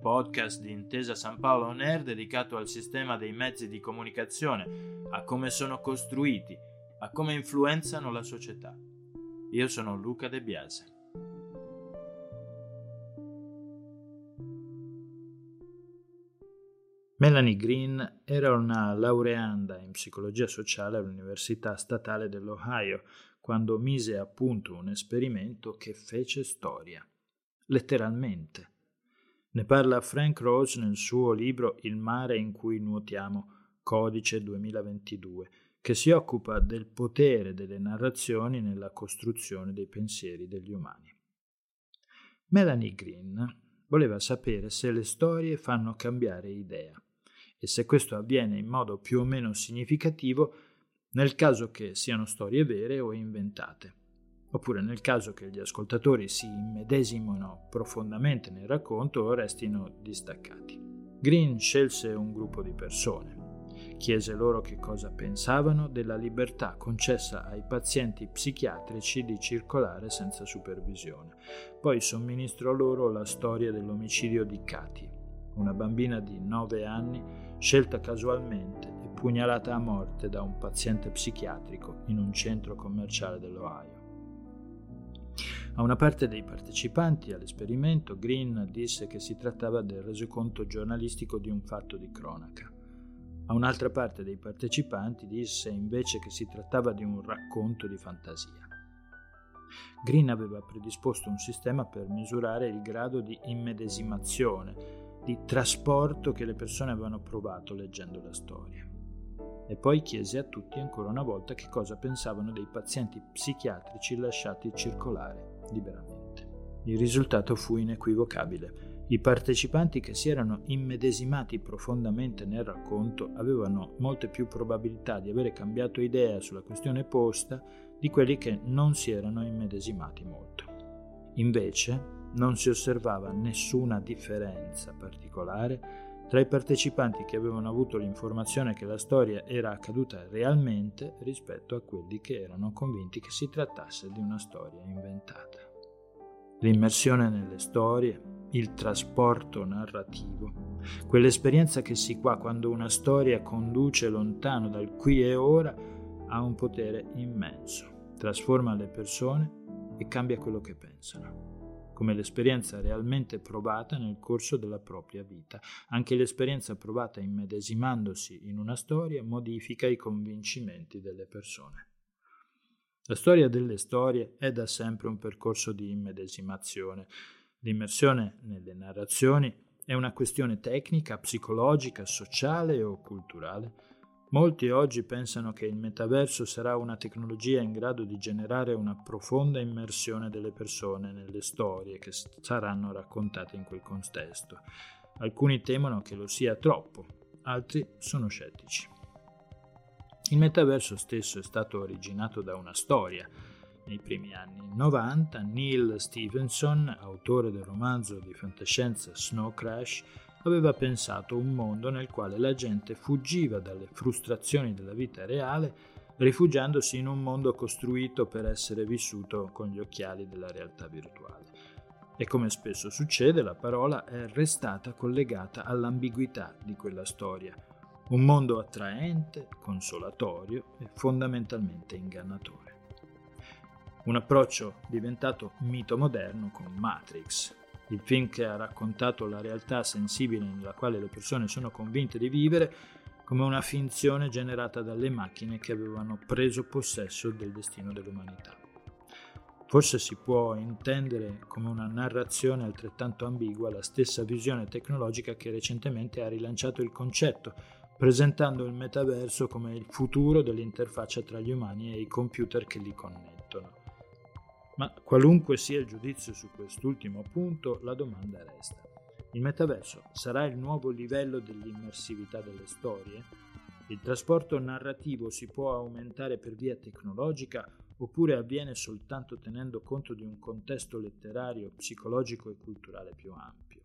podcast di Intesa San Paolo On Air dedicato al sistema dei mezzi di comunicazione, a come sono costruiti, a come influenzano la società. Io sono Luca De Biase. Melanie Green era una laureanda in psicologia sociale all'Università Statale dell'Ohio quando mise a punto un esperimento che fece storia, letteralmente. Ne parla Frank Rose nel suo libro Il mare in cui nuotiamo, Codice 2022, che si occupa del potere delle narrazioni nella costruzione dei pensieri degli umani. Melanie Green voleva sapere se le storie fanno cambiare idea e se questo avviene in modo più o meno significativo nel caso che siano storie vere o inventate, oppure nel caso che gli ascoltatori si immedesimino profondamente nel racconto restino distaccati. Green scelse un gruppo di persone, Chiese loro che cosa pensavano della libertà concessa ai pazienti psichiatrici di circolare senza supervisione. Poi somministrò loro la storia dell'omicidio di Katy, una bambina di 9 anni scelta casualmente e pugnalata a morte da un paziente psichiatrico in un centro commerciale dell'Ohio. A una parte dei partecipanti all'esperimento, Green disse che si trattava del resoconto giornalistico di un fatto di cronaca. A un'altra parte dei partecipanti disse invece che si trattava di un racconto di fantasia. Green aveva predisposto un sistema per misurare il grado di immedesimazione, di trasporto che le persone avevano provato leggendo la storia. E poi chiese a tutti ancora una volta che cosa pensavano dei pazienti psichiatrici lasciati circolare liberamente. Il risultato fu inequivocabile. I partecipanti che si erano immedesimati profondamente nel racconto avevano molte più probabilità di avere cambiato idea sulla questione posta di quelli che non si erano immedesimati molto. Invece, non si osservava nessuna differenza particolare tra i partecipanti che avevano avuto l'informazione che la storia era accaduta realmente rispetto a quelli che erano convinti che si trattasse di una storia inventata. L'immersione nelle storie, il trasporto narrativo, quell'esperienza che si qua quando una storia conduce lontano dal qui e ora, ha un potere immenso, trasforma le persone e cambia quello che pensano, come l'esperienza realmente provata nel corso della propria vita. Anche l'esperienza provata immedesimandosi in una storia modifica i convincimenti delle persone. La storia delle storie è da sempre un percorso di immedesimazione, L'immersione nelle narrazioni è una questione tecnica, psicologica, sociale o culturale. Molti oggi pensano che il metaverso sarà una tecnologia in grado di generare una profonda immersione delle persone nelle storie che saranno raccontate in quel contesto. Alcuni temono che lo sia troppo, altri sono scettici. Il metaverso stesso è stato originato da una storia, nei primi anni 90 Neil Stevenson, autore del romanzo di fantascienza Snow Crash, aveva pensato un mondo nel quale la gente fuggiva dalle frustrazioni della vita reale, rifugiandosi in un mondo costruito per essere vissuto con gli occhiali della realtà virtuale. E come spesso succede, la parola è restata collegata all'ambiguità di quella storia, un mondo attraente, consolatorio e fondamentalmente ingannatore. Un approccio diventato mito moderno con Matrix, il film che ha raccontato la realtà sensibile nella quale le persone sono convinte di vivere come una finzione generata dalle macchine che avevano preso possesso del destino dell'umanità. Forse si può intendere come una narrazione altrettanto ambigua la stessa visione tecnologica che recentemente ha rilanciato il concetto, presentando il metaverso come il futuro dell'interfaccia tra gli umani e i computer che li connettono. Ma qualunque sia il giudizio su quest'ultimo punto, la domanda resta. Il metaverso sarà il nuovo livello dell'immersività delle storie? Il trasporto narrativo si può aumentare per via tecnologica oppure avviene soltanto tenendo conto di un contesto letterario, psicologico e culturale più ampio.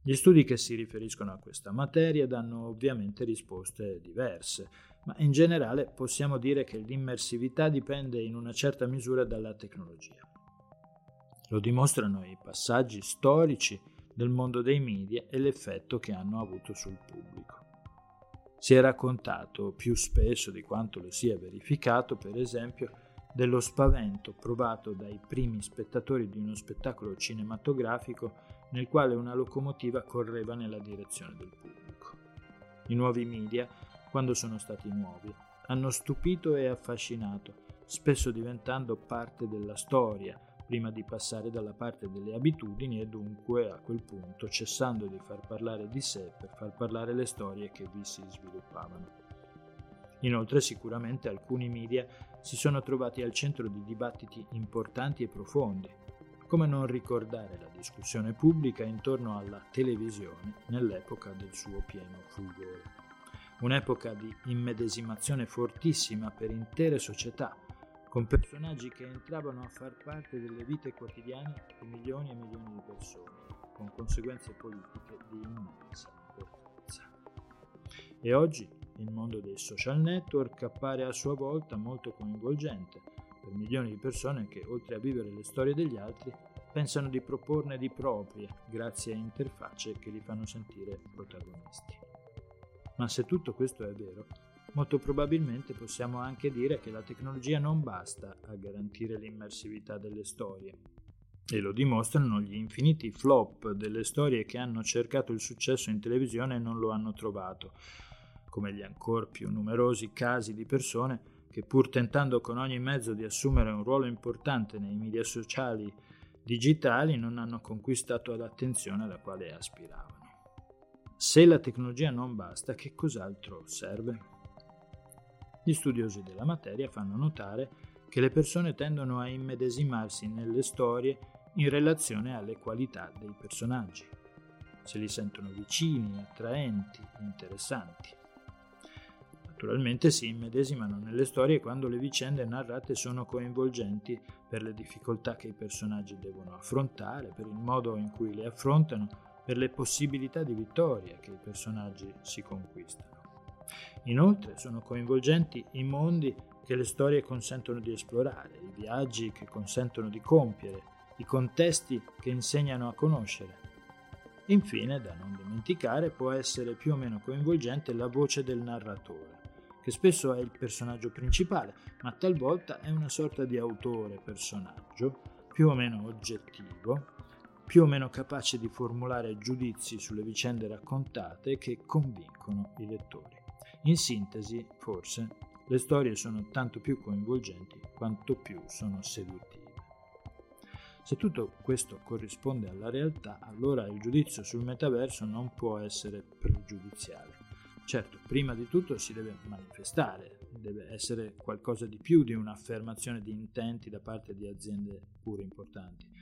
Gli studi che si riferiscono a questa materia danno ovviamente risposte diverse, ma in generale possiamo dire che l'immersività dipende in una certa misura dalla tecnologia. Lo dimostrano i passaggi storici del mondo dei media e l'effetto che hanno avuto sul pubblico. Si è raccontato più spesso di quanto lo sia verificato, per esempio, dello spavento provato dai primi spettatori di uno spettacolo cinematografico nel quale una locomotiva correva nella direzione del pubblico. I nuovi media quando sono stati nuovi. Hanno stupito e affascinato, spesso diventando parte della storia, prima di passare dalla parte delle abitudini e dunque a quel punto cessando di far parlare di sé per far parlare le storie che vi si sviluppavano. Inoltre sicuramente alcuni media si sono trovati al centro di dibattiti importanti e profondi, come non ricordare la discussione pubblica intorno alla televisione nell'epoca del suo pieno fulgore un'epoca di immedesimazione fortissima per intere società, con personaggi che entravano a far parte delle vite quotidiane di milioni e milioni di persone, con conseguenze politiche di immensa importanza. E oggi il mondo dei social network appare a sua volta molto coinvolgente per milioni di persone che, oltre a vivere le storie degli altri, pensano di proporne di proprie grazie a interfacce che li fanno sentire protagonisti. Ma se tutto questo è vero, molto probabilmente possiamo anche dire che la tecnologia non basta a garantire l'immersività delle storie. E lo dimostrano gli infiniti flop delle storie che hanno cercato il successo in televisione e non lo hanno trovato, come gli ancor più numerosi casi di persone che pur tentando con ogni mezzo di assumere un ruolo importante nei media sociali digitali non hanno conquistato l'attenzione alla quale aspiravano. Se la tecnologia non basta, che cos'altro serve? Gli studiosi della materia fanno notare che le persone tendono a immedesimarsi nelle storie in relazione alle qualità dei personaggi, se li sentono vicini, attraenti, interessanti. Naturalmente si immedesimano nelle storie quando le vicende narrate sono coinvolgenti per le difficoltà che i personaggi devono affrontare, per il modo in cui le affrontano per le possibilità di vittoria che i personaggi si conquistano. Inoltre sono coinvolgenti i mondi che le storie consentono di esplorare, i viaggi che consentono di compiere, i contesti che insegnano a conoscere. Infine, da non dimenticare, può essere più o meno coinvolgente la voce del narratore, che spesso è il personaggio principale, ma talvolta è una sorta di autore-personaggio, più o meno oggettivo, più o meno capace di formulare giudizi sulle vicende raccontate che convincono i lettori. In sintesi, forse, le storie sono tanto più coinvolgenti quanto più sono seduttive. Se tutto questo corrisponde alla realtà, allora il giudizio sul metaverso non può essere pregiudiziale. Certo, prima di tutto si deve manifestare, deve essere qualcosa di più di un'affermazione di intenti da parte di aziende pure importanti.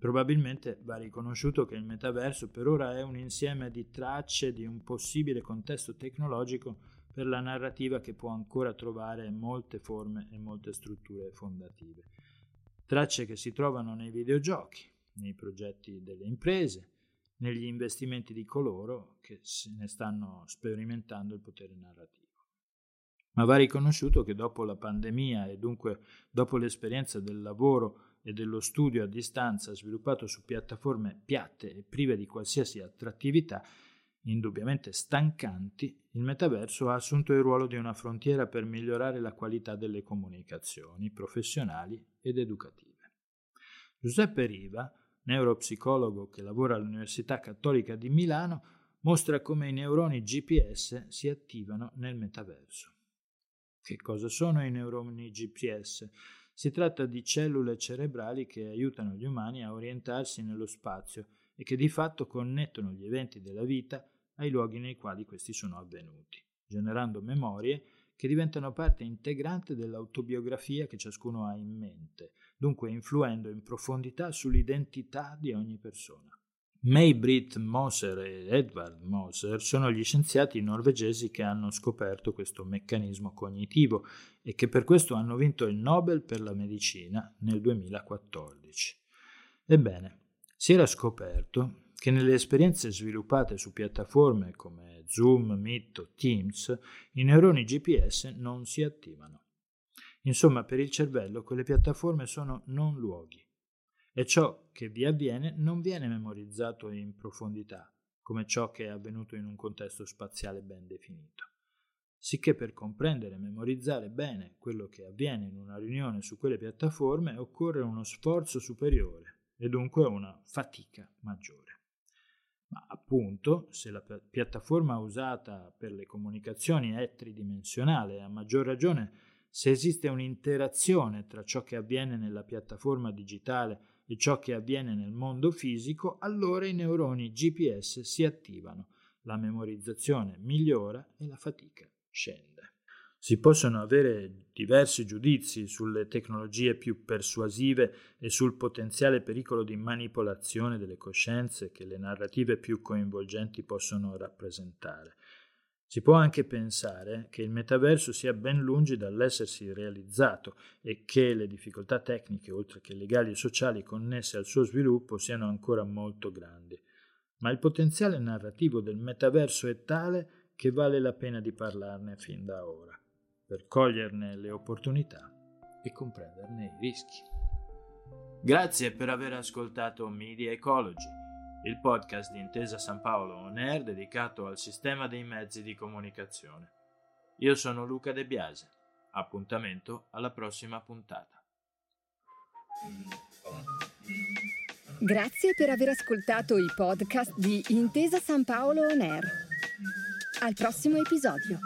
Probabilmente va riconosciuto che il metaverso per ora è un insieme di tracce di un possibile contesto tecnologico per la narrativa che può ancora trovare molte forme e molte strutture fondative. Tracce che si trovano nei videogiochi, nei progetti delle imprese, negli investimenti di coloro che se ne stanno sperimentando il potere narrativo. Ma va riconosciuto che dopo la pandemia e dunque dopo l'esperienza del lavoro e dello studio a distanza sviluppato su piattaforme piatte e prive di qualsiasi attrattività, indubbiamente stancanti, il metaverso ha assunto il ruolo di una frontiera per migliorare la qualità delle comunicazioni professionali ed educative. Giuseppe Riva, neuropsicologo che lavora all'Università Cattolica di Milano, mostra come i neuroni GPS si attivano nel metaverso. Che cosa sono i neuroni GPS? Si tratta di cellule cerebrali che aiutano gli umani a orientarsi nello spazio e che di fatto connettono gli eventi della vita ai luoghi nei quali questi sono avvenuti, generando memorie che diventano parte integrante dell'autobiografia che ciascuno ha in mente, dunque influendo in profondità sull'identità di ogni persona. May-Britt Moser e Edvard Moser sono gli scienziati norvegesi che hanno scoperto questo meccanismo cognitivo e che per questo hanno vinto il Nobel per la medicina nel 2014. Ebbene, si era scoperto che nelle esperienze sviluppate su piattaforme come Zoom, Meet o Teams, i neuroni GPS non si attivano. Insomma, per il cervello quelle piattaforme sono non luoghi e ciò che vi avviene non viene memorizzato in profondità, come ciò che è avvenuto in un contesto spaziale ben definito. Sicché per comprendere e memorizzare bene quello che avviene in una riunione su quelle piattaforme occorre uno sforzo superiore e dunque una fatica maggiore. Ma appunto, se la piattaforma usata per le comunicazioni è tridimensionale, a maggior ragione se esiste un'interazione tra ciò che avviene nella piattaforma digitale e ciò che avviene nel mondo fisico, allora i neuroni GPS si attivano, la memorizzazione migliora e la fatica scende. Si possono avere diversi giudizi sulle tecnologie più persuasive e sul potenziale pericolo di manipolazione delle coscienze che le narrative più coinvolgenti possono rappresentare. Si può anche pensare che il metaverso sia ben lungi dall'essersi realizzato e che le difficoltà tecniche, oltre che legali e sociali, connesse al suo sviluppo siano ancora molto grandi. Ma il potenziale narrativo del metaverso è tale che vale la pena di parlarne fin da ora, per coglierne le opportunità e comprenderne i rischi. Grazie per aver ascoltato Media Ecology il podcast di Intesa San Paolo On Air dedicato al sistema dei mezzi di comunicazione. Io sono Luca De Biase. Appuntamento alla prossima puntata. Grazie per aver ascoltato i podcast di Intesa San Paolo On Air. Al prossimo episodio.